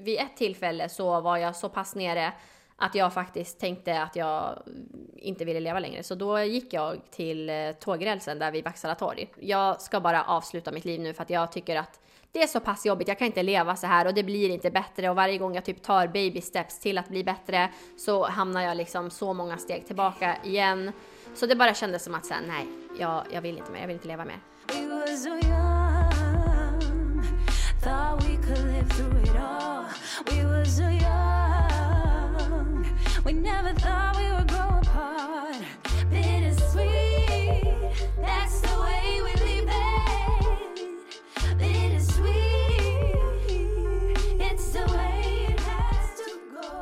vid ett tillfälle så var jag så pass nere att jag faktiskt tänkte att jag inte ville leva längre. Så då gick jag till eh, tågrälsen där vid Vaksala torg. Jag ska bara avsluta mitt liv nu för att jag tycker att det är så pass jobbigt, jag kan inte leva så här och det blir inte bättre och varje gång jag typ tar baby steps till att bli bättre så hamnar jag liksom så många steg tillbaka igen. Så det bara kändes som att säga nej, jag, jag vill inte mer, jag vill inte leva mer.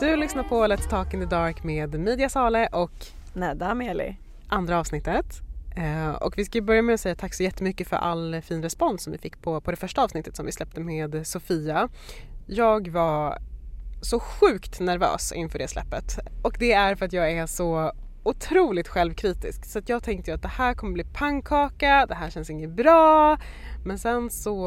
Du lyssnar på Let's Talk in the Dark med Media Sale och Nedda Ameli. Andra avsnittet. Uh, och vi ska börja med att säga tack så jättemycket för all fin respons som vi fick på, på det första avsnittet som vi släppte med Sofia. Jag var så sjukt nervös inför det släppet. Och det är för att jag är så otroligt självkritisk. Så jag tänkte att det här kommer bli pannkaka, det här känns inget bra. Men sen så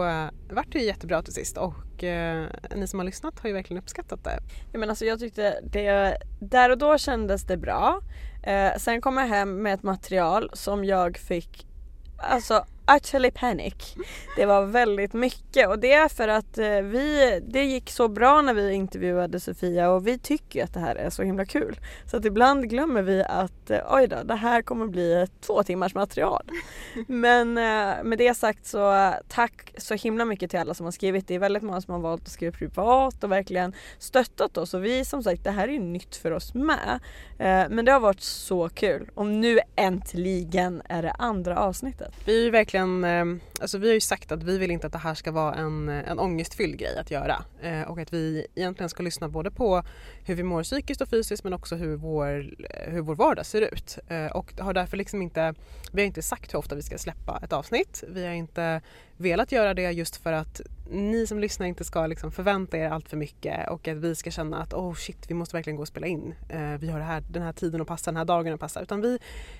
vart det ju jättebra till sist och eh, ni som har lyssnat har ju verkligen uppskattat det. Ja, men alltså jag tyckte det, där och då kändes det bra. Eh, sen kom jag hem med ett material som jag fick alltså utterly panic. Det var väldigt mycket och det är för att eh, vi, det gick så bra när vi intervjuade Sofia och vi tycker att det här är så himla kul. Så att ibland glömmer vi att eh, oj då, det här kommer bli ett två timmars material. Men eh, med det sagt så tack så himla mycket till alla som har skrivit. Det är väldigt många som har valt att skriva privat och verkligen stöttat oss och vi som sagt, det här är ju nytt för oss med. Men det har varit så kul och nu äntligen är det andra avsnittet. Vi är verkligen en, eh, alltså vi har ju sagt att vi vill inte att det här ska vara en, eh, en ångestfylld grej att göra eh, och att vi egentligen ska lyssna både på hur vi mår psykiskt och fysiskt men också hur vår, hur vår vardag ser ut och har därför liksom inte, vi har inte sagt hur ofta vi ska släppa ett avsnitt. Vi har inte velat göra det just för att ni som lyssnar inte ska liksom förvänta er allt för mycket och att vi ska känna att oh shit vi måste verkligen gå och spela in. Eh, vi har här, den här tiden att passa, den här dagen att passa. Utan vi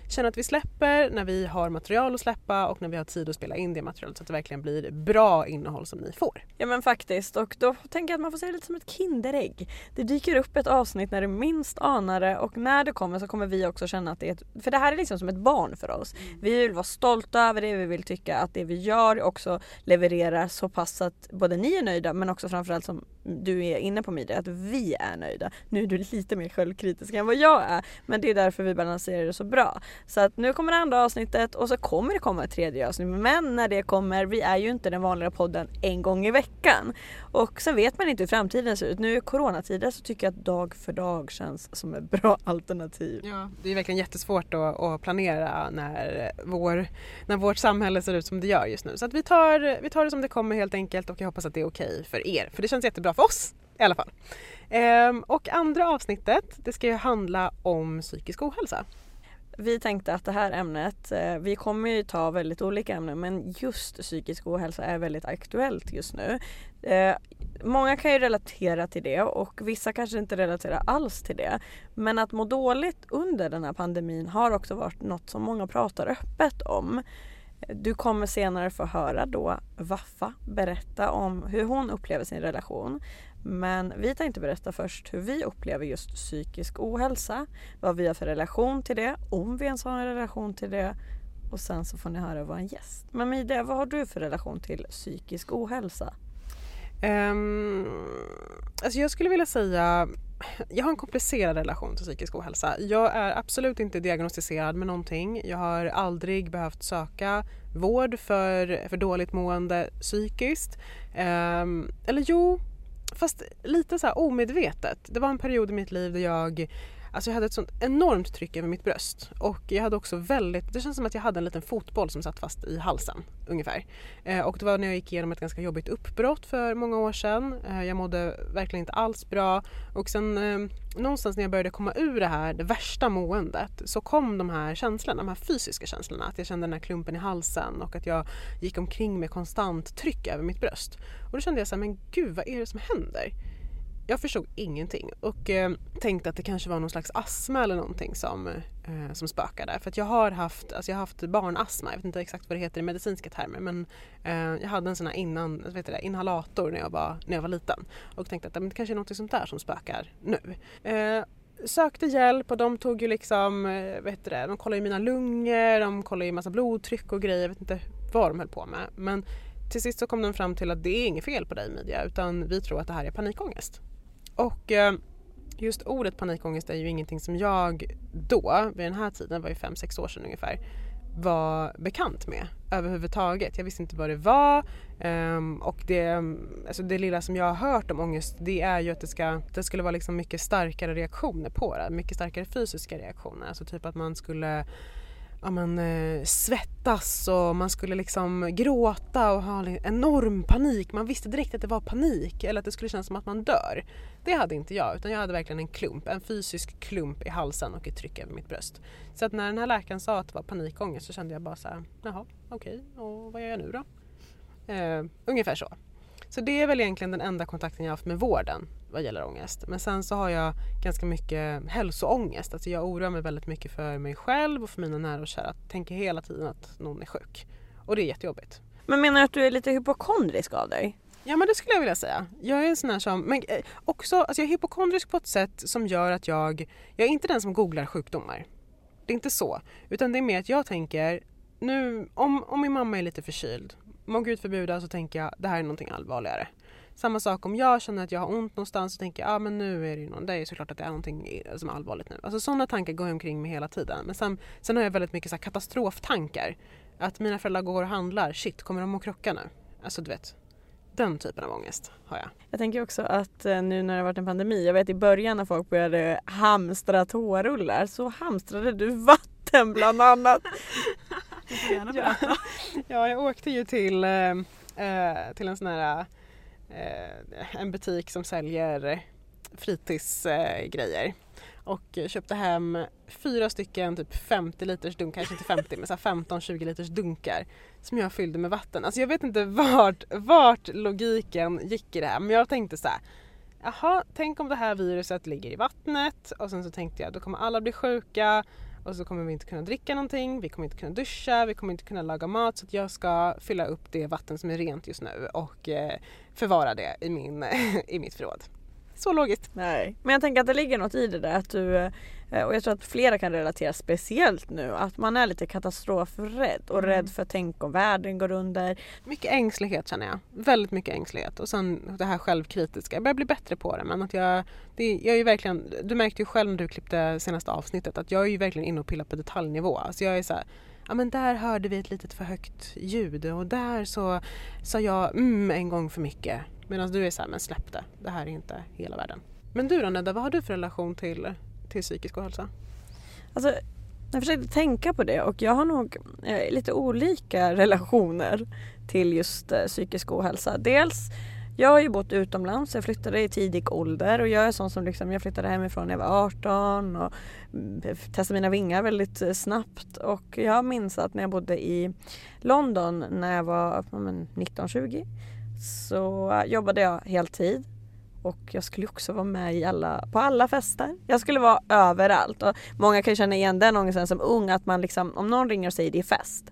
känner att vi släpper när vi har material att släppa och när vi har tid att spela in det materialet så att det verkligen blir bra innehåll som ni får. Ja men faktiskt och då tänker jag att man får se det lite som ett Kinderägg. Det dyker upp ett avsnitt när du minst anar det och när det kommer så kommer vi också känna att det är ett, för det här är liksom som ett barn för oss. Mm. Vi vill vara stolta över det, vi vill tycka att det vi gör också levererar så pass att både ni är nöjda men också framförallt som du är inne på Mide, att vi är nöjda. Nu är du lite mer självkritisk än vad jag är men det är därför vi balanserar det så bra. Så att nu kommer det andra avsnittet och så kommer det komma ett tredje avsnitt men när det kommer, vi är ju inte den vanliga podden en gång i veckan. Och sen vet man inte hur framtiden ser ut. Nu i coronatider så tycker jag att dag för dag känns som ett bra alternativ. Ja, det är verkligen jättesvårt att, att planera när, vår, när vårt samhälle ser ut som det gör just nu. Så att vi tar, vi tar det som det kommer helt enkelt och jag hoppas att det är okej för er. För det känns jättebra för oss i alla fall. Ehm, och andra avsnittet det ska ju handla om psykisk ohälsa. Vi tänkte att det här ämnet, eh, vi kommer ju ta väldigt olika ämnen men just psykisk ohälsa är väldigt aktuellt just nu. Ehm, många kan ju relatera till det och vissa kanske inte relaterar alls till det. Men att må dåligt under den här pandemin har också varit något som många pratar öppet om. Du kommer senare få höra då Waffa berätta om hur hon upplever sin relation. Men vi tänkte berätta först hur vi upplever just psykisk ohälsa, vad vi har för relation till det, om vi ens har en relation till det och sen så får ni höra vad en gäst. Men Mide, vad har du för relation till psykisk ohälsa? Um, alltså jag skulle vilja säga jag har en komplicerad relation till psykisk ohälsa. Jag är absolut inte diagnostiserad med någonting. Jag har aldrig behövt söka vård för, för dåligt mående psykiskt. Um, eller jo, fast lite så omedvetet. Det var en period i mitt liv där jag Alltså jag hade ett sånt enormt tryck över mitt bröst och jag hade också väldigt, det känns som att jag hade en liten fotboll som satt fast i halsen ungefär. Eh, och det var när jag gick igenom ett ganska jobbigt uppbrott för många år sedan. Eh, jag mådde verkligen inte alls bra och sen eh, någonstans när jag började komma ur det här, det värsta måendet, så kom de här känslorna, de här fysiska känslorna. Att jag kände den här klumpen i halsen och att jag gick omkring med konstant tryck över mitt bröst. Och då kände jag så här, men gud vad är det som händer? Jag förstod ingenting och eh, tänkte att det kanske var någon slags astma eller någonting som, eh, som spökade. För att jag har haft, alltså jag har haft barnastma, jag vet inte exakt vad det heter i medicinska termer men eh, jag hade en sån här innan, vet det, inhalator när jag, var, när jag var liten och tänkte att det kanske är något sånt där som spökar nu. Eh, sökte hjälp och de tog ju liksom, eh, vet det, de kollade ju mina lungor, de kollade ju massa blodtryck och grejer, jag vet inte vad de höll på med. Men till sist så kom de fram till att det är inget fel på dig Midja utan vi tror att det här är panikångest. Och eh, just ordet panikångest är ju ingenting som jag då, vid den här tiden, det var ju 5-6 år sedan ungefär, var bekant med överhuvudtaget. Jag visste inte vad det var um, och det, alltså det lilla som jag har hört om ångest det är ju att det, ska, det skulle vara liksom mycket starkare reaktioner på det, mycket starkare fysiska reaktioner. Alltså typ att man skulle ja, men eh, svettas och man skulle liksom gråta och ha enorm panik. Man visste direkt att det var panik eller att det skulle kännas som att man dör. Det hade inte jag utan jag hade verkligen en klump, en fysisk klump i halsen och ett tryck över mitt bröst. Så att när den här läkaren sa att det var panikångest så kände jag bara så här, jaha okej okay, och vad gör jag nu då? Eh, ungefär så. Så det är väl egentligen den enda kontakten jag haft med vården vad gäller ångest. Men sen så har jag ganska mycket hälsoångest. Alltså jag oroar mig väldigt mycket för mig själv och för mina nära och kära. Tänker hela tiden att någon är sjuk. Och det är jättejobbigt. Men menar du att du är lite hypokondrisk av dig? Ja men det skulle jag vilja säga. Jag är en sån här som, men eh, också, alltså jag är hypokondrisk på ett sätt som gör att jag, jag är inte den som googlar sjukdomar. Det är inte så. Utan det är mer att jag tänker, nu om, om min mamma är lite förkyld, må gud förbjuda så tänker jag det här är någonting allvarligare. Samma sak om jag känner att jag har ont någonstans så tänker jag ah, men nu är det ju någon, det är såklart att det är någonting som är allvarligt nu. Alltså sådana tankar går jag omkring med hela tiden. Men sen, sen har jag väldigt mycket så katastroftankar. Att mina föräldrar går och handlar, shit kommer de att krocka nu? Alltså du vet, den typen av ångest har jag. Jag tänker också att eh, nu när det har varit en pandemi, jag vet i början när folk började hamstra toarullar så hamstrade du vatten bland annat. ja, ja, jag åkte ju till, eh, eh till en sån här Eh, en butik som säljer fritidsgrejer. Och köpte hem fyra stycken typ 50 liters dunkar, kanske inte 50 men 15-20 liters dunkar som jag fyllde med vatten. Alltså jag vet inte vart, vart logiken gick i det här men jag tänkte så här, jaha tänk om det här viruset ligger i vattnet. Och sen så tänkte jag då kommer alla bli sjuka och så kommer vi inte kunna dricka någonting, vi kommer inte kunna duscha, vi kommer inte kunna laga mat så jag ska fylla upp det vatten som är rent just nu och eh, förvara det i, min, i mitt förråd. Så logiskt. Nej, men jag tänker att det ligger något i det där att du eh, och jag tror att flera kan relatera speciellt nu att man är lite katastrofrädd och mm. rädd för tänk om världen går under. Mycket ängslighet känner jag. Väldigt mycket ängslighet och sen det här självkritiska. Jag börjar bli bättre på det men att jag, det, jag är verkligen, du märkte ju själv när du klippte senaste avsnittet att jag är ju verkligen inne och pillar på detaljnivå. Alltså jag är så här, ja men där hörde vi ett litet för högt ljud och där så sa jag mm en gång för mycket. Medan du är såhär, men släpp det. Det här är inte hela världen. Men du då Nedda, vad har du för relation till, till psykisk ohälsa? Alltså, jag försökte tänka på det och jag har nog eh, lite olika relationer till just eh, psykisk ohälsa. Dels jag har ju bott utomlands, jag flyttade i tidig ålder och jag är sån som liksom, jag flyttade hemifrån när jag var 18 och mm, testade mina vingar väldigt eh, snabbt och jag minns att när jag bodde i London när jag var 19-20 så jobbade jag heltid och jag skulle också vara med i alla, på alla fester. Jag skulle vara överallt och många kan känna igen den ångesten som ung att man liksom, om någon ringer och säger det är fest.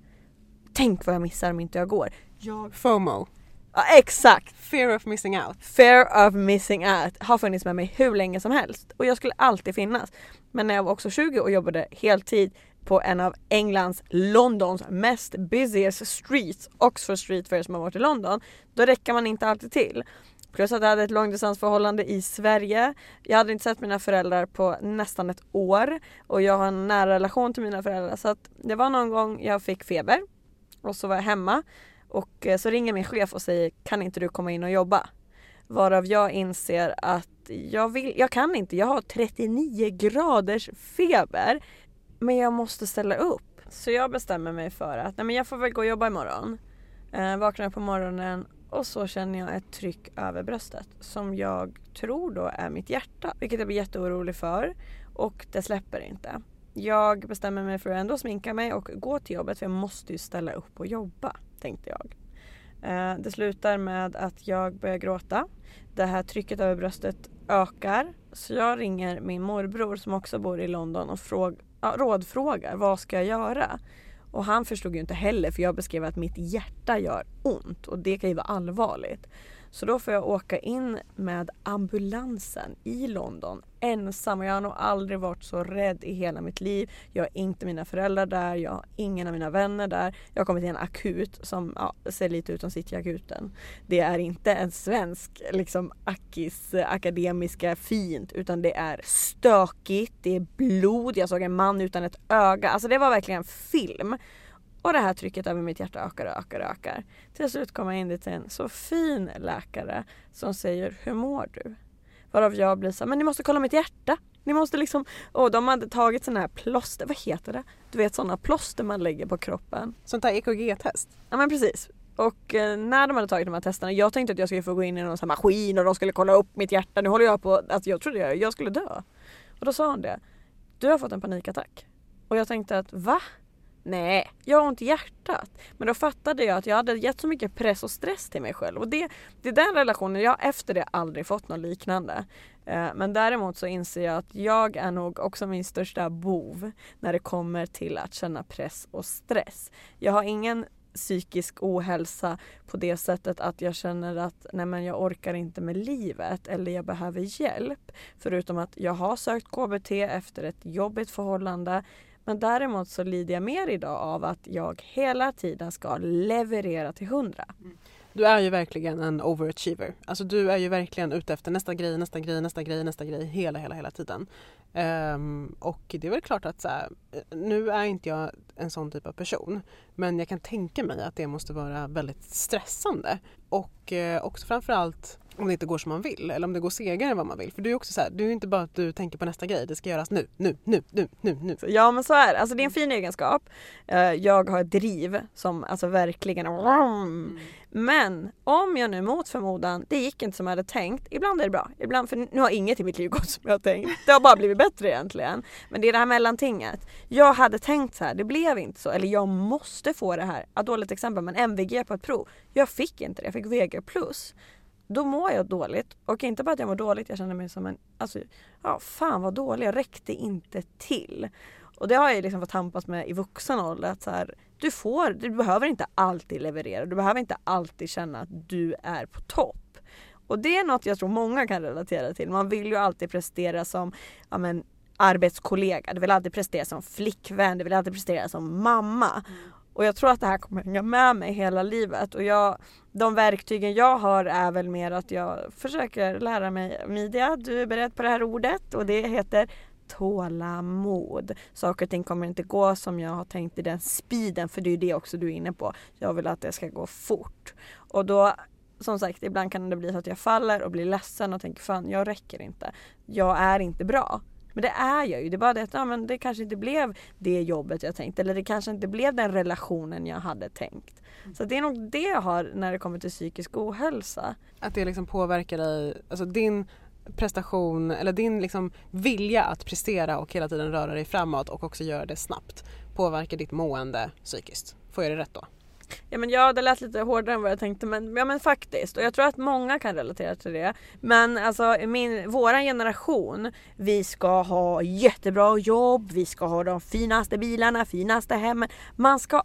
Tänk vad jag missar om inte jag går. Jag... FOMO. Ja exakt! Fear of missing out. Fear of missing out har funnits med mig hur länge som helst och jag skulle alltid finnas. Men när jag var också 20 och jobbade heltid på en av Englands, Londons mest busiest streets, Oxford Street för er som har varit i London, då räcker man inte alltid till. Plus att jag hade ett långdistansförhållande i Sverige. Jag hade inte sett mina föräldrar på nästan ett år och jag har en nära relation till mina föräldrar så att det var någon gång jag fick feber och så var jag hemma och eh, så ringer min chef och säger kan inte du komma in och jobba? Varav jag inser att jag, vill, jag kan inte, jag har 39 graders feber. Men jag måste ställa upp. Så jag bestämmer mig för att nej men jag får väl gå och jobba imorgon. Eh, vaknar på morgonen och så känner jag ett tryck över bröstet som jag tror då är mitt hjärta. Vilket jag blir jätteorolig för och det släpper inte. Jag bestämmer mig för att ändå sminka mig och gå till jobbet för jag måste ju ställa upp och jobba, tänkte jag. Eh, det slutar med att jag börjar gråta. Det här trycket över bröstet ökar så jag ringer min morbror som också bor i London och fråg, ja, rådfrågar vad ska jag göra? Och han förstod ju inte heller för jag beskrev att mitt hjärta gör ont och det kan ju vara allvarligt. Så då får jag åka in med ambulansen i London ensam. Jag har nog aldrig varit så rädd i hela mitt liv. Jag har inte mina föräldrar där, jag har ingen av mina vänner där. Jag har kommit till en akut som ja, ser lite ut som Cityakuten. Det är inte en svensk liksom Akis eh, akademiska fint utan det är stökigt, det är blod, jag såg en man utan ett öga. Alltså det var verkligen film. Och det här trycket över mitt hjärta ökar och ökar och ökar. Till slut kommer jag in till en så fin läkare som säger Hur mår du? Varav jag blir så men ni måste kolla mitt hjärta. Ni måste liksom, och de hade tagit sådana här plåster, vad heter det? Du vet sådana plåster man lägger på kroppen. Sånt där EKG-test? Ja men precis. Och eh, när de hade tagit de här testerna, jag tänkte att jag skulle få gå in i någon sån maskin och de skulle kolla upp mitt hjärta. Nu håller jag på, alltså jag trodde jag, jag skulle dö. Och då sa hon det. Du har fått en panikattack. Och jag tänkte att va? Nej, jag har ont i hjärtat. Men då fattade jag att jag hade gett så mycket press och stress till mig själv. Och det, det är den relationen, jag har efter det aldrig fått något liknande. Eh, men däremot så inser jag att jag är nog också min största bov när det kommer till att känna press och stress. Jag har ingen psykisk ohälsa på det sättet att jag känner att nej men jag orkar inte med livet eller jag behöver hjälp. Förutom att jag har sökt KBT efter ett jobbigt förhållande men däremot så lider jag mer idag av att jag hela tiden ska leverera till hundra. Mm. Du är ju verkligen en overachiever. Alltså du är ju verkligen ute efter nästa grej, nästa grej, nästa grej, nästa grej hela, hela, hela tiden. Um, och det är väl klart att så här, nu är inte jag en sån typ av person men jag kan tänka mig att det måste vara väldigt stressande. Och uh, också framförallt om det inte går som man vill eller om det går segare än vad man vill. För du är också så här, du är inte bara att du tänker på nästa grej, det ska göras nu, nu, nu, nu, nu, nu. Ja men så är det, alltså det är en fin egenskap. Eh, jag har ett driv som alltså verkligen mm. Men om jag nu mot förmodan, det gick inte som jag hade tänkt. Ibland är det bra, ibland, för nu har inget i mitt liv gått som jag har tänkt. Det har bara blivit bättre egentligen. Men det är det här mellantinget. Jag hade tänkt så här, det blev inte så. Eller jag måste få det här. Ja, dåligt exempel men MVG på ett prov. Jag fick inte det, jag fick VG plus då mår jag dåligt. Och inte bara att jag mår dåligt, jag känner mig som en, alltså, ja fan vad dålig, jag räckte inte till. Och det har jag liksom fått tampas med i vuxen ålder. Att så här, du, får, du behöver inte alltid leverera, du behöver inte alltid känna att du är på topp. Och det är något jag tror många kan relatera till. Man vill ju alltid prestera som ja, men, arbetskollega, du vill alltid prestera som flickvän, du vill alltid prestera som mamma. Mm. Och jag tror att det här kommer hänga med mig hela livet. Och jag, de verktygen jag har är väl mer att jag försöker lära mig Media, du är beredd på det här ordet och det heter tålamod. Saker och ting kommer inte gå som jag har tänkt i den speeden för det är ju det också du är inne på. Jag vill att det ska gå fort. Och då som sagt, ibland kan det bli så att jag faller och blir ledsen och tänker fan jag räcker inte. Jag är inte bra. Men det är jag ju. Det är bara det att ja, men det kanske inte blev det jobbet jag tänkt eller det kanske inte blev den relationen jag hade tänkt. Så det är nog det jag har när det kommer till psykisk ohälsa. Att det liksom påverkar dig, alltså din prestation eller din liksom vilja att prestera och hela tiden röra dig framåt och också göra det snabbt påverkar ditt mående psykiskt. Får jag det rätt då? Ja men ja det lät lite hårdare än vad jag tänkte men, ja, men faktiskt och jag tror att många kan relatera till det. Men alltså min, våran generation, vi ska ha jättebra jobb, vi ska ha de finaste bilarna, finaste hemmen. Man ska ha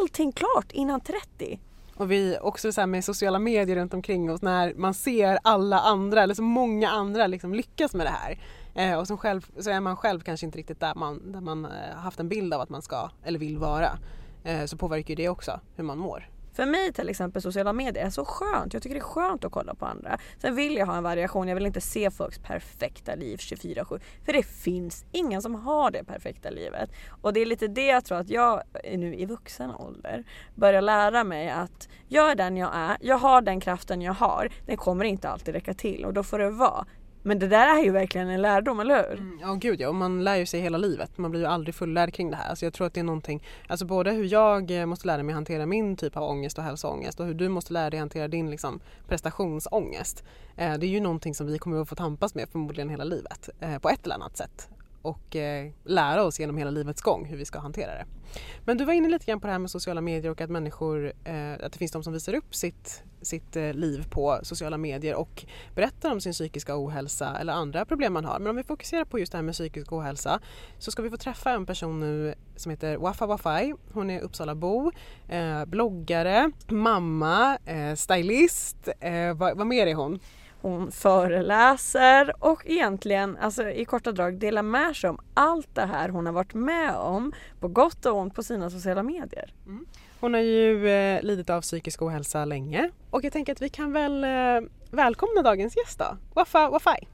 allting klart innan 30. Och vi också så med sociala medier runt omkring oss när man ser alla andra eller så många andra liksom lyckas med det här. Eh, och som själv, så är man själv kanske inte riktigt där man, där man eh, haft en bild av att man ska eller vill vara. Eh, så påverkar det också hur man mår. För mig till exempel sociala medier är så skönt. Jag tycker det är skönt att kolla på andra. Sen vill jag ha en variation. Jag vill inte se folks perfekta liv 24-7. För det finns ingen som har det perfekta livet. Och det är lite det jag tror att jag nu i vuxen ålder börjar lära mig att jag är den jag är. Jag har den kraften jag har. Den kommer inte alltid räcka till och då får det vara. Men det där är ju verkligen en lärdom, eller hur? Mm, ja gud ja, och man lär ju sig hela livet. Man blir ju aldrig fullärd kring det här. Alltså jag tror att det är någonting, alltså både hur jag eh, måste lära mig hantera min typ av ångest och hälsoångest och hur du måste lära dig hantera din liksom, prestationsångest. Eh, det är ju någonting som vi kommer att få tampas med förmodligen hela livet eh, på ett eller annat sätt och eh, lära oss genom hela livets gång hur vi ska hantera det. Men du var inne lite grann på det här med sociala medier och att människor, eh, att det finns de som visar upp sitt, sitt eh, liv på sociala medier och berättar om sin psykiska ohälsa eller andra problem man har. Men om vi fokuserar på just det här med psykisk ohälsa så ska vi få träffa en person nu som heter Wafa Wafai. Hon är Uppsalabo, eh, bloggare, mamma, eh, stylist. Eh, vad, vad mer är hon? Hon föreläser och egentligen, alltså i korta drag, delar med sig om allt det här hon har varit med om på gott och ont på sina sociala medier. Mm. Hon har ju eh, lidit av psykisk ohälsa länge och jag tänker att vi kan väl eh, välkomna dagens gäst då, Wafa Wafai.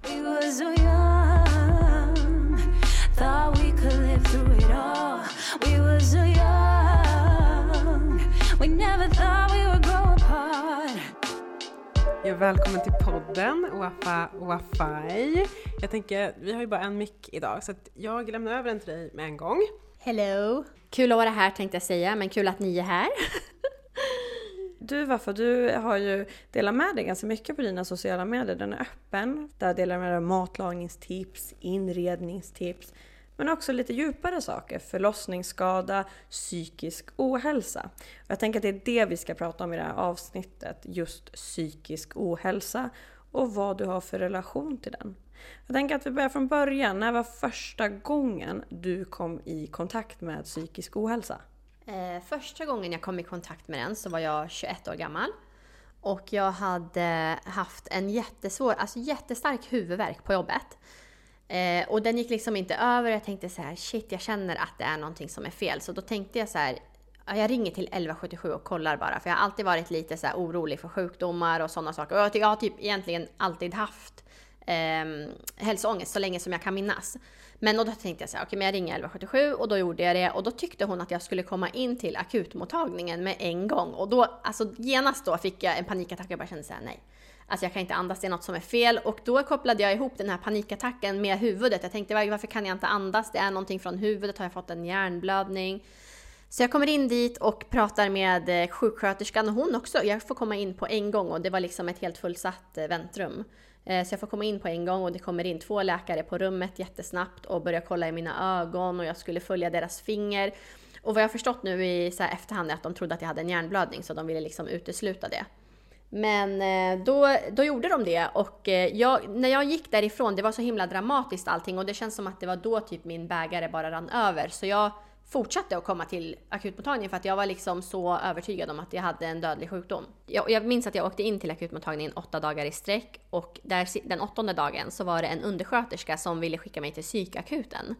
We Ja, välkommen till podden Wafa Wafai. Jag tänker, vi har ju bara en mick idag så jag lämnar över den till dig med en gång. Hello! Kul att vara här tänkte jag säga, men kul att ni är här. Du Waffa, du har ju delat med dig ganska mycket på dina sociala medier. Den är öppen. Där delar du med dig matlagningstips, inredningstips, men också lite djupare saker. Förlossningsskada, psykisk ohälsa. Jag tänker att det är det vi ska prata om i det här avsnittet. Just psykisk ohälsa och vad du har för relation till den. Jag tänker att vi börjar från början. När var första gången du kom i kontakt med psykisk ohälsa? Eh, första gången jag kom i kontakt med den så var jag 21 år gammal. Och jag hade haft en jättesvår, alltså jättestark huvudvärk på jobbet. Eh, och den gick liksom inte över. Jag tänkte så här, shit jag känner att det är någonting som är fel. Så då tänkte jag så här, jag ringer till 1177 och kollar bara. För jag har alltid varit lite så orolig för sjukdomar och sådana saker. Och jag har typ egentligen alltid haft eh, hälsoångest så länge som jag kan minnas. Men då tänkte jag så här, okej okay, men jag ringer 1177 och då gjorde jag det. Och då tyckte hon att jag skulle komma in till akutmottagningen med en gång. Och då, alltså genast då fick jag en panikattack. och Jag bara kände så här, nej Alltså jag kan inte andas, det är något som är fel. Och då kopplade jag ihop den här panikattacken med huvudet. Jag tänkte varför kan jag inte andas? Det är någonting från huvudet, har jag fått en hjärnblödning? Så jag kommer in dit och pratar med eh, sjuksköterskan och hon också. Jag får komma in på en gång och det var liksom ett helt fullsatt eh, väntrum. Eh, så jag får komma in på en gång och det kommer in två läkare på rummet jättesnabbt och börjar kolla i mina ögon och jag skulle följa deras finger. Och vad jag har förstått nu i så efterhand är att de trodde att jag hade en hjärnblödning så de ville liksom utesluta det. Men eh, då, då gjorde de det och eh, jag, när jag gick därifrån, det var så himla dramatiskt allting och det känns som att det var då typ min bägare bara rann över. Så jag fortsatte att komma till akutmottagningen för att jag var liksom så övertygad om att jag hade en dödlig sjukdom. Jag, jag minns att jag åkte in till akutmottagningen åtta dagar i sträck och där, den åttonde dagen så var det en undersköterska som ville skicka mig till psykakuten.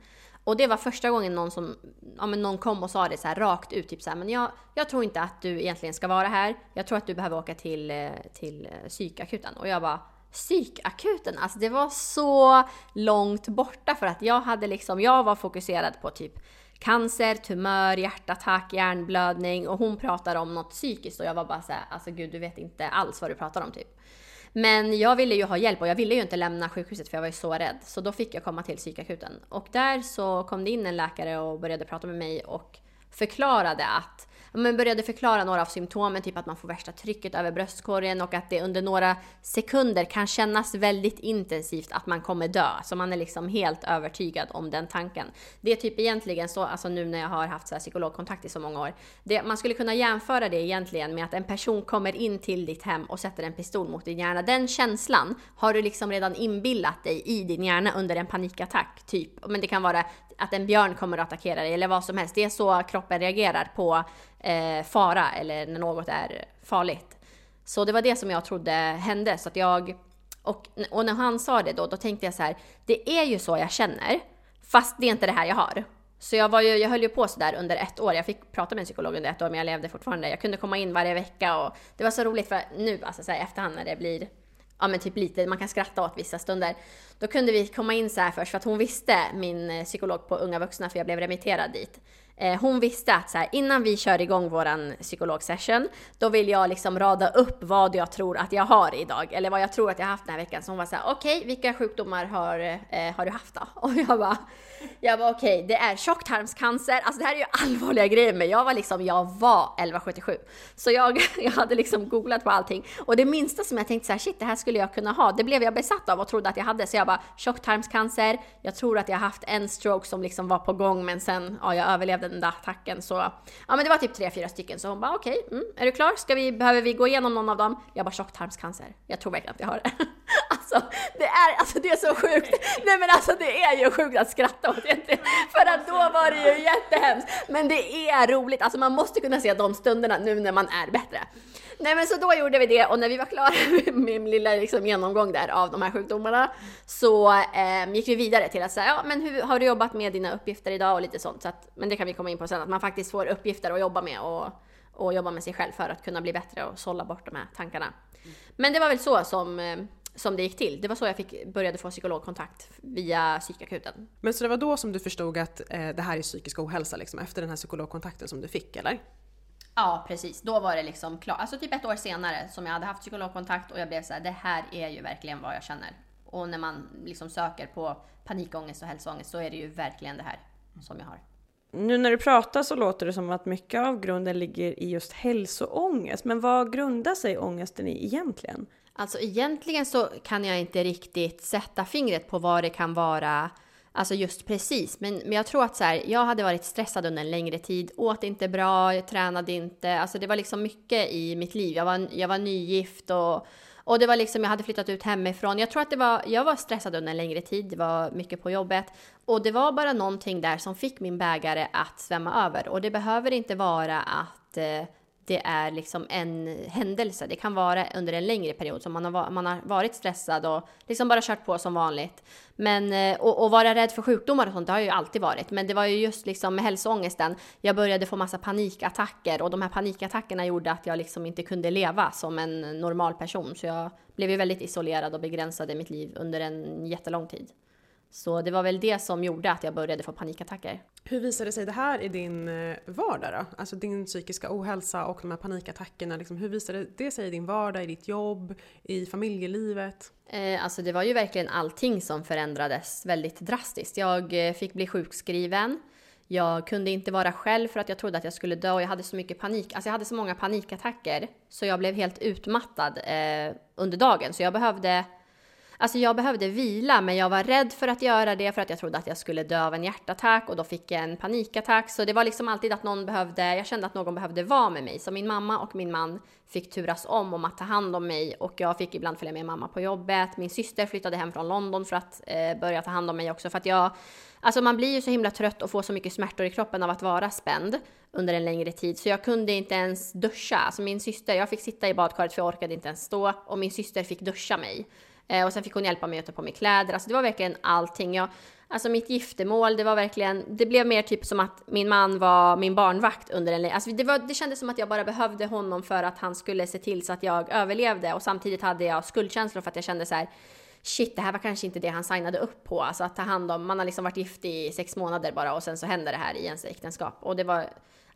Och det var första gången någon, som, ja, men någon kom och sa det så här rakt ut. Typ så här, men jag, jag tror inte att du egentligen ska vara här. Jag tror att du behöver åka till, eh, till eh, psykakuten. Och jag bara psykakuten, alltså det var så långt borta för att jag hade liksom, jag var fokuserad på typ cancer, tumör, hjärtattack, hjärnblödning och hon pratar om något psykiskt och jag var bara såhär, alltså gud du vet inte alls vad du pratar om typ. Men jag ville ju ha hjälp och jag ville ju inte lämna sjukhuset för jag var ju så rädd. Så då fick jag komma till psykakuten. Och där så kom det in en läkare och började prata med mig och förklarade att men började förklara några av symptomen, typ att man får värsta trycket över bröstkorgen och att det under några sekunder kan kännas väldigt intensivt att man kommer dö. Så man är liksom helt övertygad om den tanken. Det är typ egentligen så, alltså nu när jag har haft så här psykologkontakt i så många år. Det, man skulle kunna jämföra det egentligen med att en person kommer in till ditt hem och sätter en pistol mot din hjärna. Den känslan har du liksom redan inbillat dig i din hjärna under en panikattack. Typ. Men det kan vara att en björn kommer att attackera dig eller vad som helst. Det är så kroppen reagerar på eh, fara eller när något är farligt. Så det var det som jag trodde hände. Så att jag, och, och när han sa det då, då tänkte jag så här, det är ju så jag känner, fast det är inte det här jag har. Så jag, var ju, jag höll ju på sådär under ett år. Jag fick prata med en psykolog under ett år men jag levde fortfarande. Jag kunde komma in varje vecka och det var så roligt för nu, alltså så här, efterhand när det blir ja men typ lite, man kan skratta åt vissa stunder. Då kunde vi komma in så här först för att hon visste, min eh, psykolog på Unga Vuxna, för jag blev remitterad dit. Eh, hon visste att så här, innan vi kör igång våran psykologsession, då vill jag liksom rada upp vad jag tror att jag har idag, eller vad jag tror att jag har haft den här veckan. Så hon var så här, okej, okay, vilka sjukdomar har, eh, har du haft då? Och jag bara, jag var okej, okay, det är tjocktarmscancer, alltså det här är ju allvarliga grejer men jag var liksom, jag var 1177. Så jag, jag hade liksom googlat på allting och det minsta som jag tänkte så här, shit det här skulle jag kunna ha, det blev jag besatt av och trodde att jag hade. Så jag bara, tjocktarmscancer, jag tror att jag haft en stroke som liksom var på gång men sen, ja jag överlevde den där attacken så, ja men det var typ tre, fyra stycken så hon bara okej, okay, mm, är du klar? Ska vi, behöver vi gå igenom någon av dem? Jag bara tjocktarmscancer, jag tror verkligen att jag har det. alltså det är, alltså det är så sjukt. Nej men alltså det är ju sjukt att skratta åt egentligen. För att då var det ju jättehemskt. Men det är roligt, alltså man måste kunna se de stunderna nu när man är bättre. Nej men så då gjorde vi det och när vi var klara med min lilla liksom, genomgång där av de här sjukdomarna så eh, gick vi vidare till att säga, ja men hur har du jobbat med dina uppgifter idag och lite sånt. Så att, men det kan vi komma in på sen, att man faktiskt får uppgifter att jobba med och, och jobba med sig själv för att kunna bli bättre och sålla bort de här tankarna. Men det var väl så som eh, som det gick till. Det var så jag fick, började få psykologkontakt via psykakuten. Men så det var då som du förstod att eh, det här är psykisk ohälsa, liksom, efter den här psykologkontakten som du fick, eller? Ja, precis. Då var det liksom klart. Alltså typ ett år senare som jag hade haft psykologkontakt och jag blev så här, det här är ju verkligen vad jag känner. Och när man liksom söker på panikångest och hälsoångest så är det ju verkligen det här som jag har. Nu när du pratar så låter det som att mycket av grunden ligger i just hälsoångest. Men vad grundar sig ångesten i egentligen? Alltså egentligen så kan jag inte riktigt sätta fingret på vad det kan vara Alltså just precis, men, men jag tror att så här, jag hade varit stressad under en längre tid, åt inte bra, jag tränade inte, alltså det var liksom mycket i mitt liv. Jag var, jag var nygift och, och det var liksom, jag hade flyttat ut hemifrån. Jag tror att det var, jag var stressad under en längre tid, det var mycket på jobbet. Och det var bara någonting där som fick min bägare att svämma över. Och det behöver inte vara att eh, det är liksom en händelse. Det kan vara under en längre period som man har, man har varit stressad och liksom bara kört på som vanligt. Men, eh, och, och vara rädd för sjukdomar och sånt, det har jag ju alltid varit. Men det var ju just liksom med hälsoångesten, jag började få massa panikattacker och de här panikattackerna gjorde att jag liksom inte kunde leva som en normal person. Så jag blev ju väldigt isolerad och begränsade mitt liv under en jättelång tid. Så det var väl det som gjorde att jag började få panikattacker. Hur visade sig det här i din eh, vardag då? Alltså din psykiska ohälsa och de här panikattackerna. Liksom, hur visade det sig i din vardag, i ditt jobb, i familjelivet? Eh, alltså det var ju verkligen allting som förändrades väldigt drastiskt. Jag eh, fick bli sjukskriven. Jag kunde inte vara själv för att jag trodde att jag skulle dö och jag hade så mycket panik. Alltså jag hade så många panikattacker så jag blev helt utmattad eh, under dagen. Så jag behövde Alltså jag behövde vila men jag var rädd för att göra det för att jag trodde att jag skulle dö av en hjärtattack och då fick jag en panikattack. Så det var liksom alltid att någon behövde, jag kände att någon behövde vara med mig. Så min mamma och min man fick turas om om att ta hand om mig och jag fick ibland följa med mamma på jobbet. Min syster flyttade hem från London för att eh, börja ta hand om mig också för att jag Alltså man blir ju så himla trött och får så mycket smärtor i kroppen av att vara spänd under en längre tid så jag kunde inte ens duscha. Alltså min syster, jag fick sitta i badkaret för jag orkade inte ens stå och min syster fick duscha mig. Eh, och sen fick hon hjälpa mig att ta på mig kläder. Alltså det var verkligen allting. Jag, alltså mitt giftermål, det var verkligen, det blev mer typ som att min man var min barnvakt under en alltså det, var, det kändes som att jag bara behövde honom för att han skulle se till så att jag överlevde och samtidigt hade jag skuldkänslor för att jag kände så här shit, det här var kanske inte det han signade upp på. Alltså att ta hand om, man har liksom varit gift i sex månader bara och sen så händer det här i ens äktenskap. Och det var,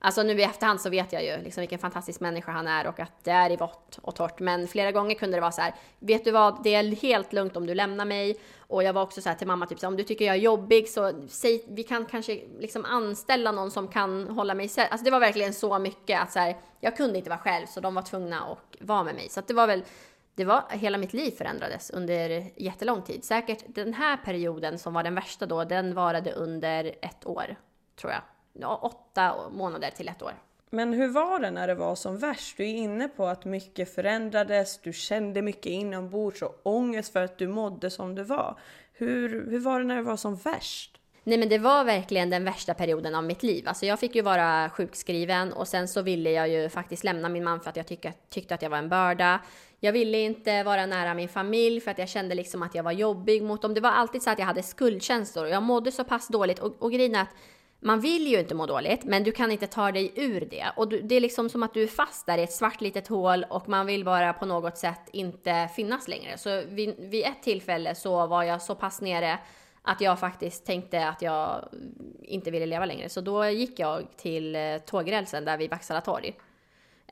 Alltså nu i efterhand så vet jag ju liksom vilken fantastisk människa han är och att det är i vått och torrt. Men flera gånger kunde det vara så här, vet du vad, det är helt lugnt om du lämnar mig. Och jag var också så här till mamma, typ så här, om du tycker jag är jobbig så säg, vi kan kanske liksom anställa någon som kan hålla mig Alltså det var verkligen så mycket att så här, jag kunde inte vara själv så de var tvungna att vara med mig. Så att det var väl, det var, hela mitt liv förändrades under jättelång tid. Säkert den här perioden som var den värsta då, den varade under ett år, tror jag åtta månader till ett år. Men hur var det när det var som värst? Du är inne på att mycket förändrades, du kände mycket inombords och ångest för att du mådde som du var. Hur, hur var det när det var som värst? Nej men det var verkligen den värsta perioden av mitt liv. Alltså jag fick ju vara sjukskriven och sen så ville jag ju faktiskt lämna min man för att jag tyckte, tyckte att jag var en börda. Jag ville inte vara nära min familj för att jag kände liksom att jag var jobbig mot dem. Det var alltid så att jag hade skuldkänslor och jag mådde så pass dåligt och, och grejen är att man vill ju inte må dåligt, men du kan inte ta dig ur det. Och du, det är liksom som att du är fast där i ett svart litet hål och man vill bara på något sätt inte finnas längre. Så vid, vid ett tillfälle så var jag så pass nere att jag faktiskt tänkte att jag inte ville leva längre. Så då gick jag till eh, tågrälsen där vid Vaksala torg.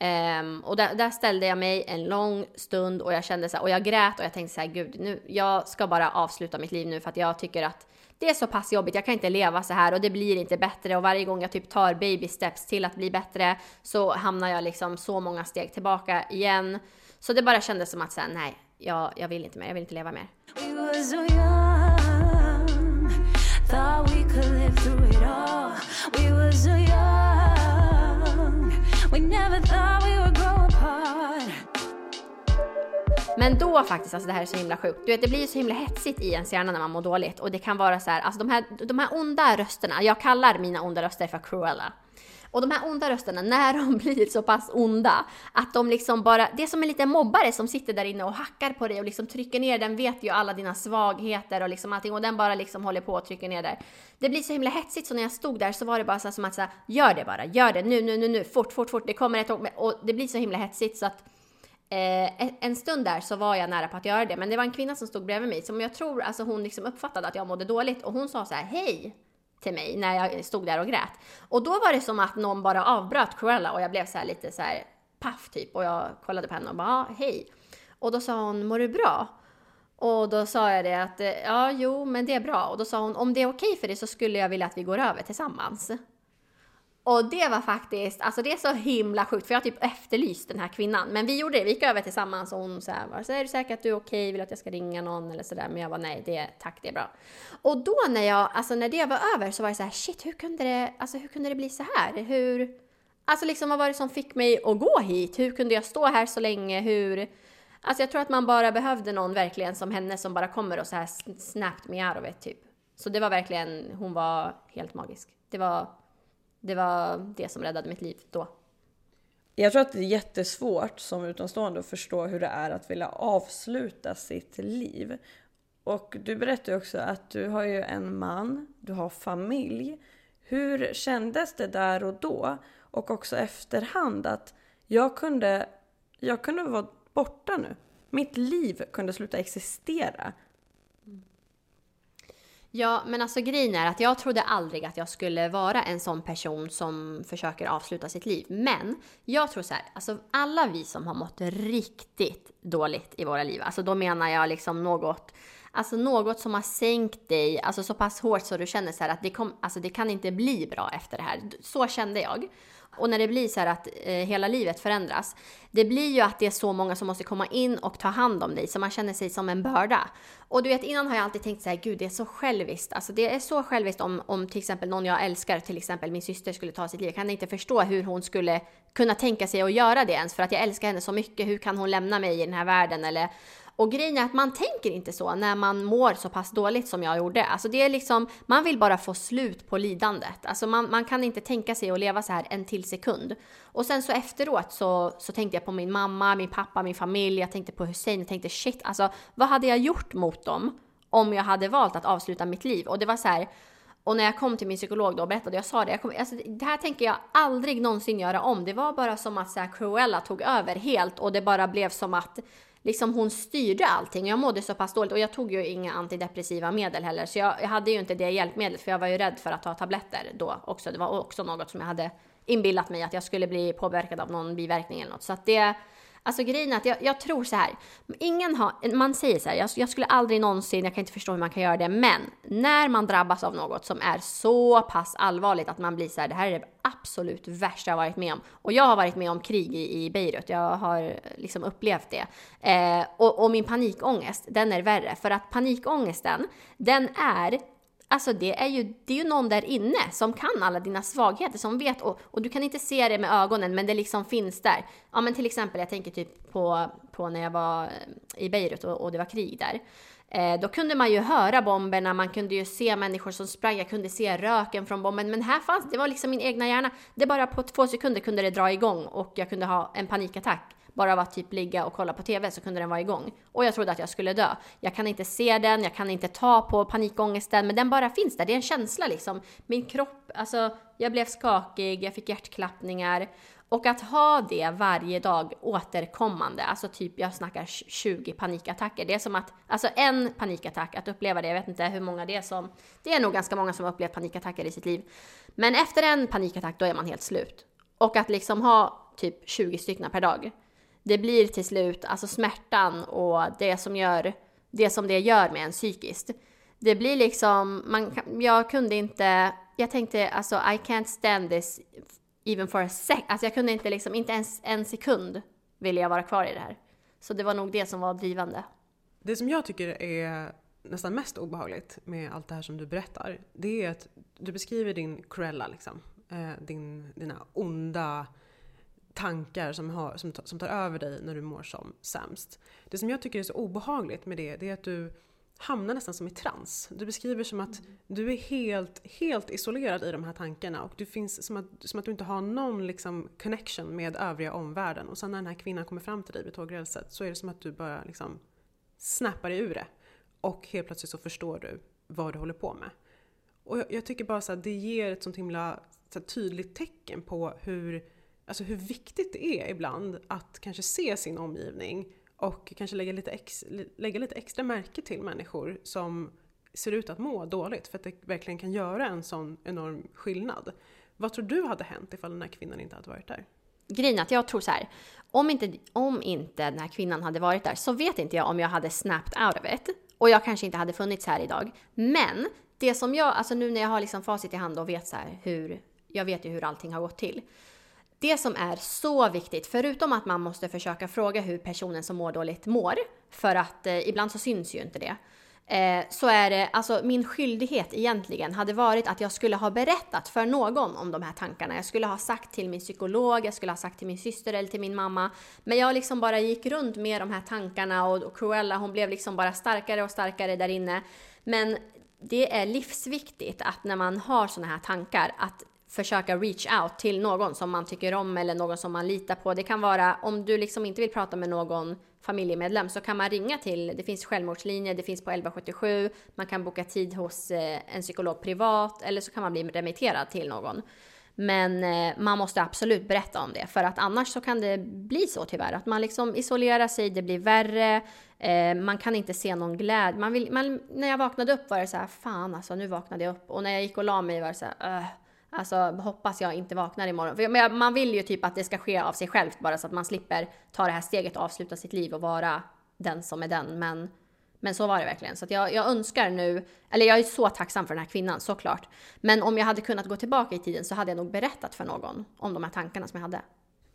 Um, och där, där, ställde jag mig en lång stund och jag kände så här, och jag grät och jag tänkte så här, gud, nu, jag ska bara avsluta mitt liv nu för att jag tycker att det är så pass jobbigt, jag kan inte leva så här och det blir inte bättre och varje gång jag typ tar baby steps till att bli bättre så hamnar jag liksom så många steg tillbaka igen. Så det bara kändes som att säga nej, jag, jag vill inte mer, jag vill inte leva mer. Men då faktiskt, alltså det här är så himla sjukt. Du vet, det blir så himla hetsigt i ens hjärna när man mår dåligt och det kan vara så här, alltså de här, de här onda rösterna, jag kallar mina onda röster för Cruella. Och de här onda rösterna, när de blir så pass onda att de liksom bara, det är som en liten mobbare som sitter där inne och hackar på dig och liksom trycker ner, den vet ju alla dina svagheter och liksom allting och den bara liksom håller på och trycker ner där. Det blir så himla hetsigt så när jag stod där så var det bara så som att säga, gör det bara, gör det nu, nu, nu, nu, fort, fort, fort, det kommer ett och det blir så himla hetsigt så att Eh, en stund där så var jag nära på att göra det, men det var en kvinna som stod bredvid mig som jag tror alltså hon liksom uppfattade att jag mådde dåligt och hon sa så här hej till mig när jag stod där och grät. Och då var det som att någon bara avbröt Cruella och jag blev så lite så här paff typ och jag kollade på henne och bara ah hej. Och då sa hon mår du bra? Och då sa jag det att ja, jo, men det är bra. Och då sa hon om det är okej för dig så skulle jag vilja att vi går över tillsammans. Och det var faktiskt, alltså det är så himla sjukt för jag har typ efterlyst den här kvinnan. Men vi gjorde det, vi gick över tillsammans och hon sa var så är du säker att du är okej, vill att jag ska ringa någon eller sådär. Men jag var nej, det, tack det är bra. Och då när jag, alltså när det var över så var det så här, shit hur kunde det, alltså hur kunde det bli så här? Hur, alltså liksom vad var det som fick mig att gå hit? Hur kunde jag stå här så länge? Hur, alltså jag tror att man bara behövde någon verkligen som henne som bara kommer och så här snapped me out of it typ. Så det var verkligen, hon var helt magisk. Det var det var det som räddade mitt liv då. Jag tror att det är jättesvårt som utomstående att förstå hur det är att vilja avsluta sitt liv. Och du berättade också att du har ju en man, du har familj. Hur kändes det där och då? Och också efterhand att jag kunde, jag kunde vara borta nu. Mitt liv kunde sluta existera Ja, men alltså grejen är att jag trodde aldrig att jag skulle vara en sån person som försöker avsluta sitt liv. Men jag tror så här, alltså alla vi som har mått riktigt dåligt i våra liv, alltså då menar jag liksom något Alltså något som har sänkt dig, alltså så pass hårt så du känner så att det, kom, alltså det kan inte bli bra efter det här. Så kände jag. Och när det blir så här att eh, hela livet förändras, det blir ju att det är så många som måste komma in och ta hand om dig, så man känner sig som en börda. Och du vet, innan har jag alltid tänkt så här, gud det är så själviskt. Alltså det är så själviskt om, om till exempel någon jag älskar, till exempel min syster skulle ta sitt liv. Jag kan inte förstå hur hon skulle kunna tänka sig att göra det ens, för att jag älskar henne så mycket. Hur kan hon lämna mig i den här världen? Eller och grejen är att man tänker inte så när man mår så pass dåligt som jag gjorde. Alltså det är liksom, man vill bara få slut på lidandet. Alltså man, man kan inte tänka sig att leva så här en till sekund. Och sen så efteråt så, så tänkte jag på min mamma, min pappa, min familj, jag tänkte på Hussein, jag tänkte shit, alltså vad hade jag gjort mot dem om jag hade valt att avsluta mitt liv? Och det var så här, och när jag kom till min psykolog då och berättade, jag sa det, jag kom, alltså, det här tänker jag aldrig någonsin göra om. Det var bara som att så här, Cruella tog över helt och det bara blev som att liksom hon styrde allting. Jag mådde så pass dåligt och jag tog ju inga antidepressiva medel heller så jag, jag hade ju inte det hjälpmedlet för jag var ju rädd för att ta tabletter då också. Det var också något som jag hade inbillat mig att jag skulle bli påverkad av någon biverkning eller något. Så att det, Alltså grejen är att jag, jag, tror så här. Ingen har, man säger så här, jag, jag, skulle aldrig någonsin, jag kan inte förstå hur man kan göra det, men när man drabbas av något som är så pass allvarligt att man blir så här, det här är det absolut värsta jag varit med om. Och jag har varit med om krig i, i Beirut, jag har liksom upplevt det. Eh, och, och min panikångest, den är värre. För att panikångesten, den är Alltså det är, ju, det är ju någon där inne som kan alla dina svagheter, som vet och, och du kan inte se det med ögonen men det liksom finns där. Ja men till exempel, jag tänker typ på, på när jag var eh, i Beirut och, och det var krig där. Eh, då kunde man ju höra bomberna, man kunde ju se människor som sprang, jag kunde se röken från bomben. Men här fanns, det var liksom min egna hjärna. Det bara på två sekunder kunde det dra igång och jag kunde ha en panikattack. Bara av att typ ligga och kolla på TV så kunde den vara igång. Och jag trodde att jag skulle dö. Jag kan inte se den, jag kan inte ta på panikångesten, men den bara finns där. Det är en känsla liksom. Min kropp, alltså jag blev skakig, jag fick hjärtklappningar. Och att ha det varje dag återkommande, alltså typ jag snackar 20 panikattacker. Det är som att, alltså en panikattack, att uppleva det, jag vet inte hur många det är som, det är nog ganska många som har upplevt panikattacker i sitt liv. Men efter en panikattack, då är man helt slut. Och att liksom ha typ 20 stycken per dag. Det blir till slut, alltså smärtan och det som gör, det som det gör med en psykiskt. Det blir liksom, man, jag kunde inte, jag tänkte alltså I can't stand this even for a sec. Alltså jag kunde inte liksom, inte ens en sekund ville jag vara kvar i det här. Så det var nog det som var drivande. Det som jag tycker är nästan mest obehagligt med allt det här som du berättar, det är att du beskriver din Cruella liksom. Eh, din, dina onda tankar som, har, som, som tar över dig när du mår som sämst. Det som jag tycker är så obehagligt med det, det är att du hamnar nästan som i trans. Du beskriver som att du är helt, helt isolerad i de här tankarna och du finns som att, som att du inte har någon liksom connection med övriga omvärlden. Och sen när den här kvinnan kommer fram till dig vid tågrälset så är det som att du bara liksom snappar dig ur det. Och helt plötsligt så förstår du vad du håller på med. Och jag, jag tycker bara så att det ger ett sånt himla så tydligt tecken på hur, alltså hur viktigt det är ibland att kanske se sin omgivning och kanske lägga lite, ex, lägga lite extra märke till människor som ser ut att må dåligt för att det verkligen kan göra en sån enorm skillnad. Vad tror du hade hänt ifall den här kvinnan inte hade varit där? Grejen att jag tror så här, om inte, om inte den här kvinnan hade varit där så vet inte jag om jag hade snapped out of it. Och jag kanske inte hade funnits här idag. Men det som jag, alltså nu när jag har liksom facit i hand och vet så här hur, jag vet ju hur allting har gått till. Det som är så viktigt, förutom att man måste försöka fråga hur personen som mår dåligt mår, för att eh, ibland så syns ju inte det. Eh, så är det, alltså min skyldighet egentligen hade varit att jag skulle ha berättat för någon om de här tankarna. Jag skulle ha sagt till min psykolog, jag skulle ha sagt till min syster eller till min mamma. Men jag liksom bara gick runt med de här tankarna och, och Cruella hon blev liksom bara starkare och starkare där inne. Men det är livsviktigt att när man har sådana här tankar att försöka reach out till någon som man tycker om eller någon som man litar på. Det kan vara om du liksom inte vill prata med någon familjemedlem så kan man ringa till, det finns självmordslinjer, det finns på 1177, man kan boka tid hos eh, en psykolog privat eller så kan man bli remitterad till någon. Men eh, man måste absolut berätta om det för att annars så kan det bli så tyvärr att man liksom isolerar sig, det blir värre, eh, man kan inte se någon glädje. Man vill, man, när jag vaknade upp var det så här, fan alltså nu vaknade jag upp och när jag gick och la mig var det så här, öh. Alltså hoppas jag inte vaknar imorgon. För man vill ju typ att det ska ske av sig självt bara så att man slipper ta det här steget och avsluta sitt liv och vara den som är den. Men, men så var det verkligen. Så jag, jag önskar nu, eller jag är så tacksam för den här kvinnan såklart. Men om jag hade kunnat gå tillbaka i tiden så hade jag nog berättat för någon om de här tankarna som jag hade.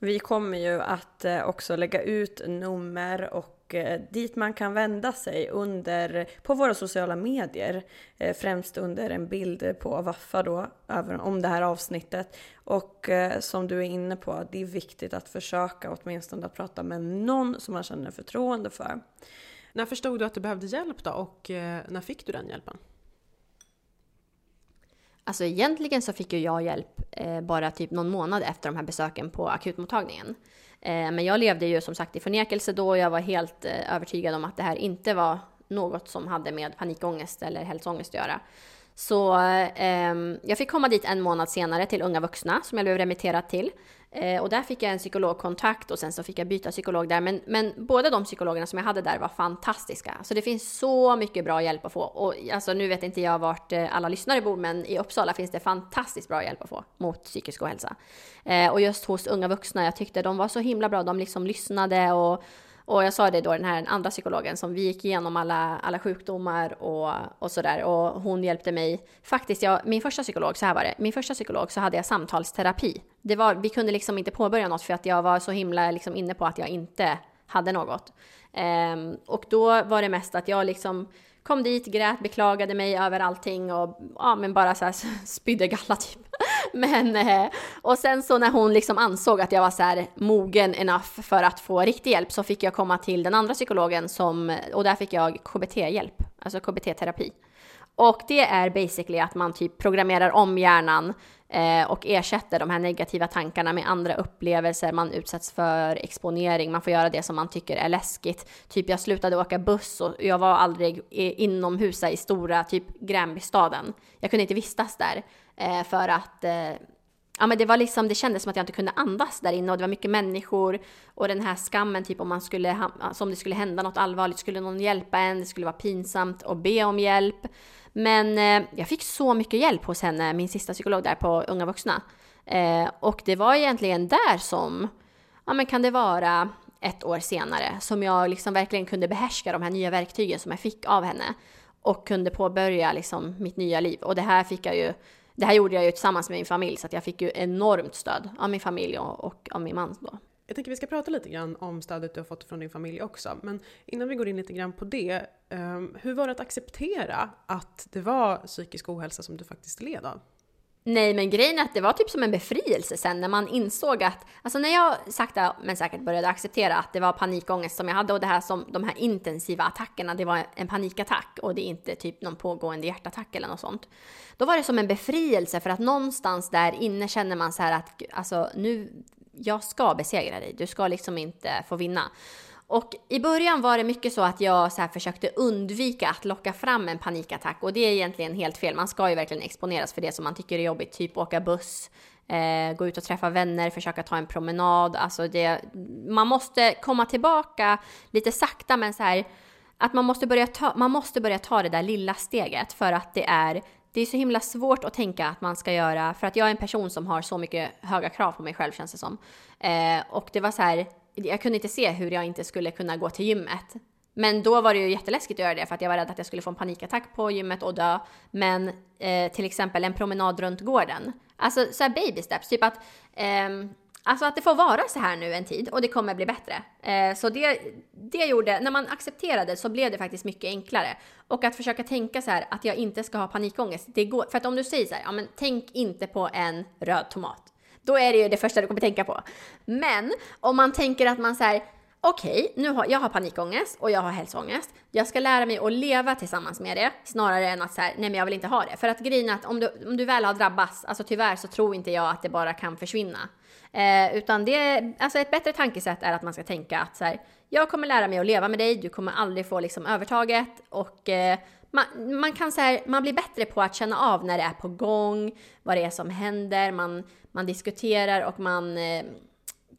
Vi kommer ju att eh, också lägga ut nummer och eh, dit man kan vända sig under, på våra sociala medier. Eh, främst under en bild på Waffa då, om det här avsnittet. Och som du är inne på, det är viktigt att försöka åtminstone att prata med någon som man känner förtroende för. När förstod du att du behövde hjälp då och när fick du den hjälpen? Alltså egentligen så fick ju jag hjälp eh, bara typ någon månad efter de här besöken på akutmottagningen. Eh, men jag levde ju som sagt i förnekelse då och jag var helt eh, övertygad om att det här inte var något som hade med panikångest eller hälsoångest att göra. Så eh, ehm, jag fick komma dit en månad senare till Unga Vuxna som jag blev remitterad till. Eh, och där fick jag en psykologkontakt och sen så fick jag byta psykolog där. Men, men båda de psykologerna som jag hade där var fantastiska. Så det finns så mycket bra hjälp att få. Och alltså, nu vet inte jag vart eh, alla lyssnare bor, men i Uppsala finns det fantastiskt bra hjälp att få mot psykisk ohälsa. Eh, och just hos unga vuxna, jag tyckte de var så himla bra. De liksom lyssnade och och jag sa det då, den här andra psykologen som vi gick igenom alla, alla sjukdomar och, och sådär. Och hon hjälpte mig. Faktiskt, jag, min första psykolog, så här var det. Min första psykolog så hade jag samtalsterapi. Det var, vi kunde liksom inte påbörja något för att jag var så himla liksom inne på att jag inte hade något. Um, och då var det mest att jag liksom kom dit, grät, beklagade mig över allting och ja, men bara så här spydde galla typ. Men, eh, och sen så när hon liksom ansåg att jag var så här mogen enough för att få riktig hjälp så fick jag komma till den andra psykologen som, och där fick jag KBT-hjälp, alltså KBT-terapi. Och det är basically att man typ programmerar om hjärnan eh, och ersätter de här negativa tankarna med andra upplevelser. Man utsätts för exponering, man får göra det som man tycker är läskigt. Typ jag slutade åka buss och jag var aldrig inomhus i stora, typ Gränbystaden. Jag kunde inte vistas där eh, för att eh, Ja men det var liksom, det kändes som att jag inte kunde andas där inne och det var mycket människor och den här skammen typ om man skulle, alltså om det skulle hända något allvarligt, skulle någon hjälpa en, det skulle vara pinsamt att be om hjälp. Men eh, jag fick så mycket hjälp hos henne, min sista psykolog där på Unga Vuxna. Eh, och det var egentligen där som ja men kan det vara ett år senare som jag liksom verkligen kunde behärska de här nya verktygen som jag fick av henne och kunde påbörja liksom mitt nya liv. Och det här fick jag ju, det här gjorde jag ju tillsammans med min familj så att jag fick ju enormt stöd av min familj och, och av min man då. Jag tänker vi ska prata lite grann om stödet du har fått från din familj också. Men innan vi går in lite grann på det, ehm, hur var det att acceptera att det var psykisk ohälsa som du faktiskt led av? Nej, men grejen är att det var typ som en befrielse sen när man insåg att, alltså när jag sakta men säkert började acceptera att det var panikångest som jag hade och det här som de här intensiva attackerna, det var en panikattack och det är inte typ någon pågående hjärtattack eller något sånt. Då var det som en befrielse för att någonstans där inne känner man så här att, alltså nu, jag ska besegra dig, du ska liksom inte få vinna. Och i början var det mycket så att jag så försökte undvika att locka fram en panikattack och det är egentligen helt fel. Man ska ju verkligen exponeras för det som man tycker är jobbigt, typ åka buss, eh, gå ut och träffa vänner, försöka ta en promenad. Alltså det, man måste komma tillbaka lite sakta men så här att man måste, börja ta, man måste börja ta det där lilla steget för att det är det är så himla svårt att tänka att man ska göra, för att jag är en person som har så mycket höga krav på mig själv känns det som. Eh, och det var så här, jag kunde inte se hur jag inte skulle kunna gå till gymmet. Men då var det ju jätteläskigt att göra det för att jag var rädd att jag skulle få en panikattack på gymmet och dö. Men eh, till exempel en promenad runt gården. Alltså så här baby steps, typ att eh, Alltså att det får vara så här nu en tid och det kommer bli bättre. Eh, så det, det gjorde, när man accepterade så blev det faktiskt mycket enklare. Och att försöka tänka så här att jag inte ska ha panikångest, det går. För att om du säger så här, ja men tänk inte på en röd tomat. Då är det ju det första du kommer tänka på. Men om man tänker att man så här okej, okay, nu har, jag har panikångest och jag har hälsoångest. Jag ska lära mig att leva tillsammans med det snarare än att så här, nej men jag vill inte ha det. För att grejen är att om du, om du väl har drabbats, alltså tyvärr så tror inte jag att det bara kan försvinna. Eh, utan det, alltså ett bättre tankesätt är att man ska tänka att så här, jag kommer lära mig att leva med dig, du kommer aldrig få liksom övertaget och eh, man, man, kan så här, man blir bättre på att känna av när det är på gång, vad det är som händer, man, man diskuterar och man eh,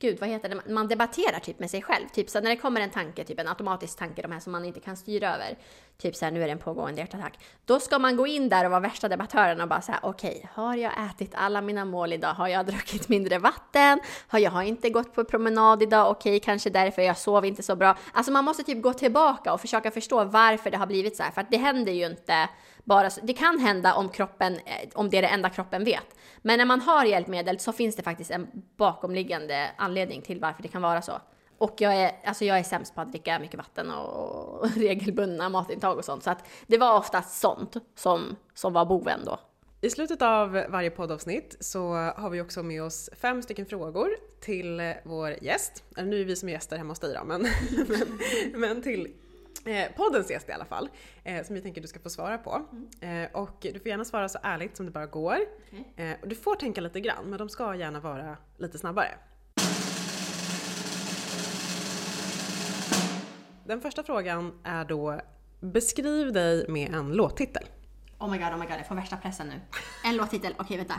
gud vad heter det, man debatterar typ med sig själv. Typ så när det kommer en tanke, typ en automatisk tanke, de här som man inte kan styra över. Typ så här, nu är det en pågående hjärtattack. Då ska man gå in där och vara värsta debattören och bara såhär okej, okay, har jag ätit alla mina mål idag? Har jag druckit mindre vatten? Har jag har inte gått på promenad idag? Okej, okay, kanske därför jag sov inte så bra. Alltså man måste typ gå tillbaka och försöka förstå varför det har blivit så här, för att det händer ju inte bara det kan hända om kroppen, eh, om det är det enda kroppen vet. Men när man har hjälpmedel så finns det faktiskt en bakomliggande anledning till varför det kan vara så. Och jag är, alltså jag är sämst på att dricka mycket vatten och regelbundna matintag och sånt. Så att det var oftast sånt som, som var boven då. I slutet av varje poddavsnitt så har vi också med oss fem stycken frågor till vår gäst. Nu är vi som gäster hemma hos dig då, men, men, men till Eh, poddens gäst i alla fall, eh, som vi tänker du ska få svara på. Mm. Eh, och du får gärna svara så ärligt som det bara går. Okay. Eh, och du får tänka lite grann, men de ska gärna vara lite snabbare. Den första frågan är då, beskriv dig med en låttitel. Oh my god, oh my god, jag får värsta pressen nu. En låttitel, okej okay, vänta.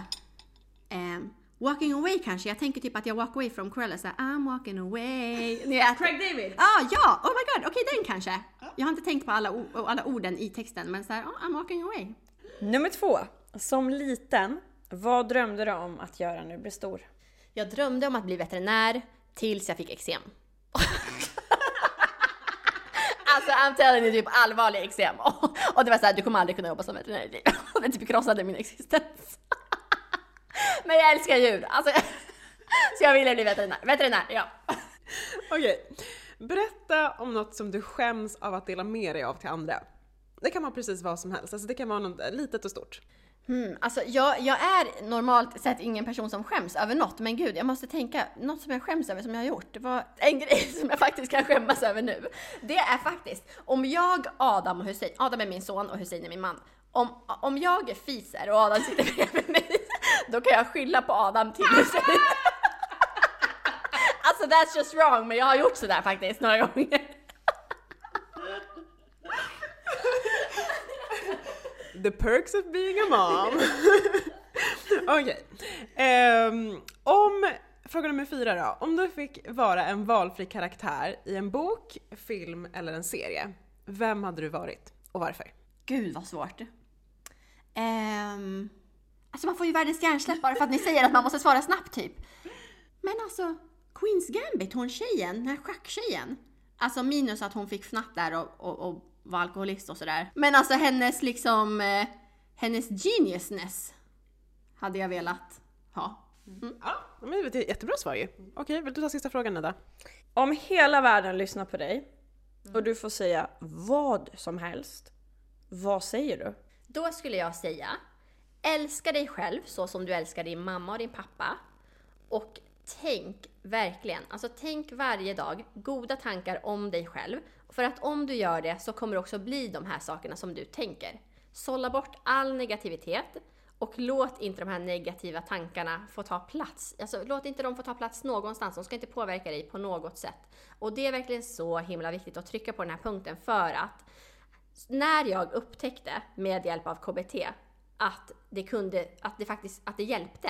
Um, Walking away kanske, jag tänker typ att jag walk away from Cruella såhär I'm walking away. Craig David? Ah, ja, oh my god, okej okay, den kanske. Jag har inte tänkt på alla, alla orden i texten men såhär, oh, I'm walking away. Nummer två. Som liten, vad drömde du om att göra när du blev stor? Jag drömde om att bli veterinär tills jag fick eksem. alltså I'm telling you, typ allvarlig eksem. Och det var såhär, du kommer aldrig kunna jobba som veterinär i livet. Det typ krossade min existens. Men jag älskar djur. Alltså, så jag ville bli veterinär. Veterinär, ja. Okej. Berätta om något som du skäms av att dela med dig av till andra. Det kan vara precis vad som helst. Alltså det kan vara något litet och stort. Hmm, alltså jag, jag är normalt sett ingen person som skäms över något, men gud, jag måste tänka, något som jag skäms över som jag har gjort, det var en grej som jag faktiskt kan skämmas över nu. Det är faktiskt, om jag, Adam och Hussein, Adam är min son och Hussein är min man, om, om jag fiser och Adam sitter bredvid mig, då kan jag skylla på Adam till Hussein. alltså that's just wrong, men jag har gjort sådär faktiskt några gånger. The perks of being a mom. Okej. Okay. Um, om, fråga nummer fyra då. Om du fick vara en valfri karaktär i en bok, film eller en serie, vem hade du varit och varför? Gud vad svårt. Um, alltså man får ju världens hjärnsläpp bara för att ni säger att man måste svara snabbt typ. Men alltså, Queens Gambit, hon tjejen, den här schacktjejen. Alltså minus att hon fick fnatt där och, och, och var alkoholist och sådär. Men alltså hennes liksom, eh, hennes geniusness hade jag velat ha. Ja, men det är ett jättebra svar ju. Okej, vill du ta sista frågan Neda? Om hela världen lyssnar på dig och du får säga vad som helst, vad säger du? Då skulle jag säga, älska dig själv så som du älskar din mamma och din pappa. Och tänk verkligen, alltså tänk varje dag goda tankar om dig själv. För att om du gör det så kommer det också bli de här sakerna som du tänker. Sålla bort all negativitet och låt inte de här negativa tankarna få ta plats. Alltså, låt inte dem få ta plats någonstans. De ska inte påverka dig på något sätt. Och det är verkligen så himla viktigt att trycka på den här punkten för att när jag upptäckte med hjälp av KBT att det kunde, att det faktiskt, att det hjälpte.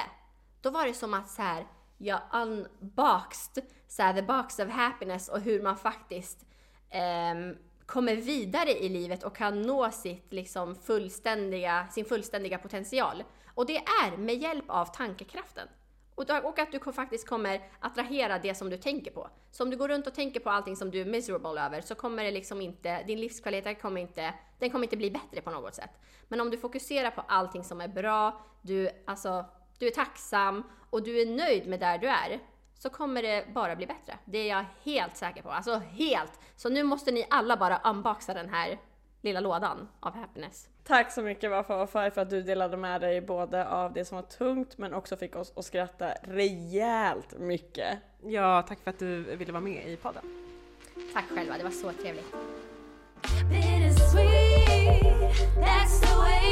Då var det som att så här, jag unboxed så här, the box of happiness och hur man faktiskt eh, kommer vidare i livet och kan nå sitt, liksom, fullständiga, sin fullständiga potential. Och det är med hjälp av tankekraften. Och, och att du faktiskt kommer attrahera det som du tänker på. Så om du går runt och tänker på allting som du är miserable över så kommer det liksom inte, din livskvalitet kommer inte, den kommer inte bli bättre på något sätt. Men om du fokuserar på allting som är bra, du, alltså, du är tacksam och du är nöjd med där du är, så kommer det bara bli bättre. Det är jag helt säker på. Alltså helt! Så nu måste ni alla bara unboxa den här lilla lådan av happiness. Tack så mycket Wafa och Faj för att du delade med dig både av det som var tungt men också fick oss att skratta rejält mycket. Ja, tack för att du ville vara med i podden. Tack själva, det var så trevligt. Bittersweet, that's the way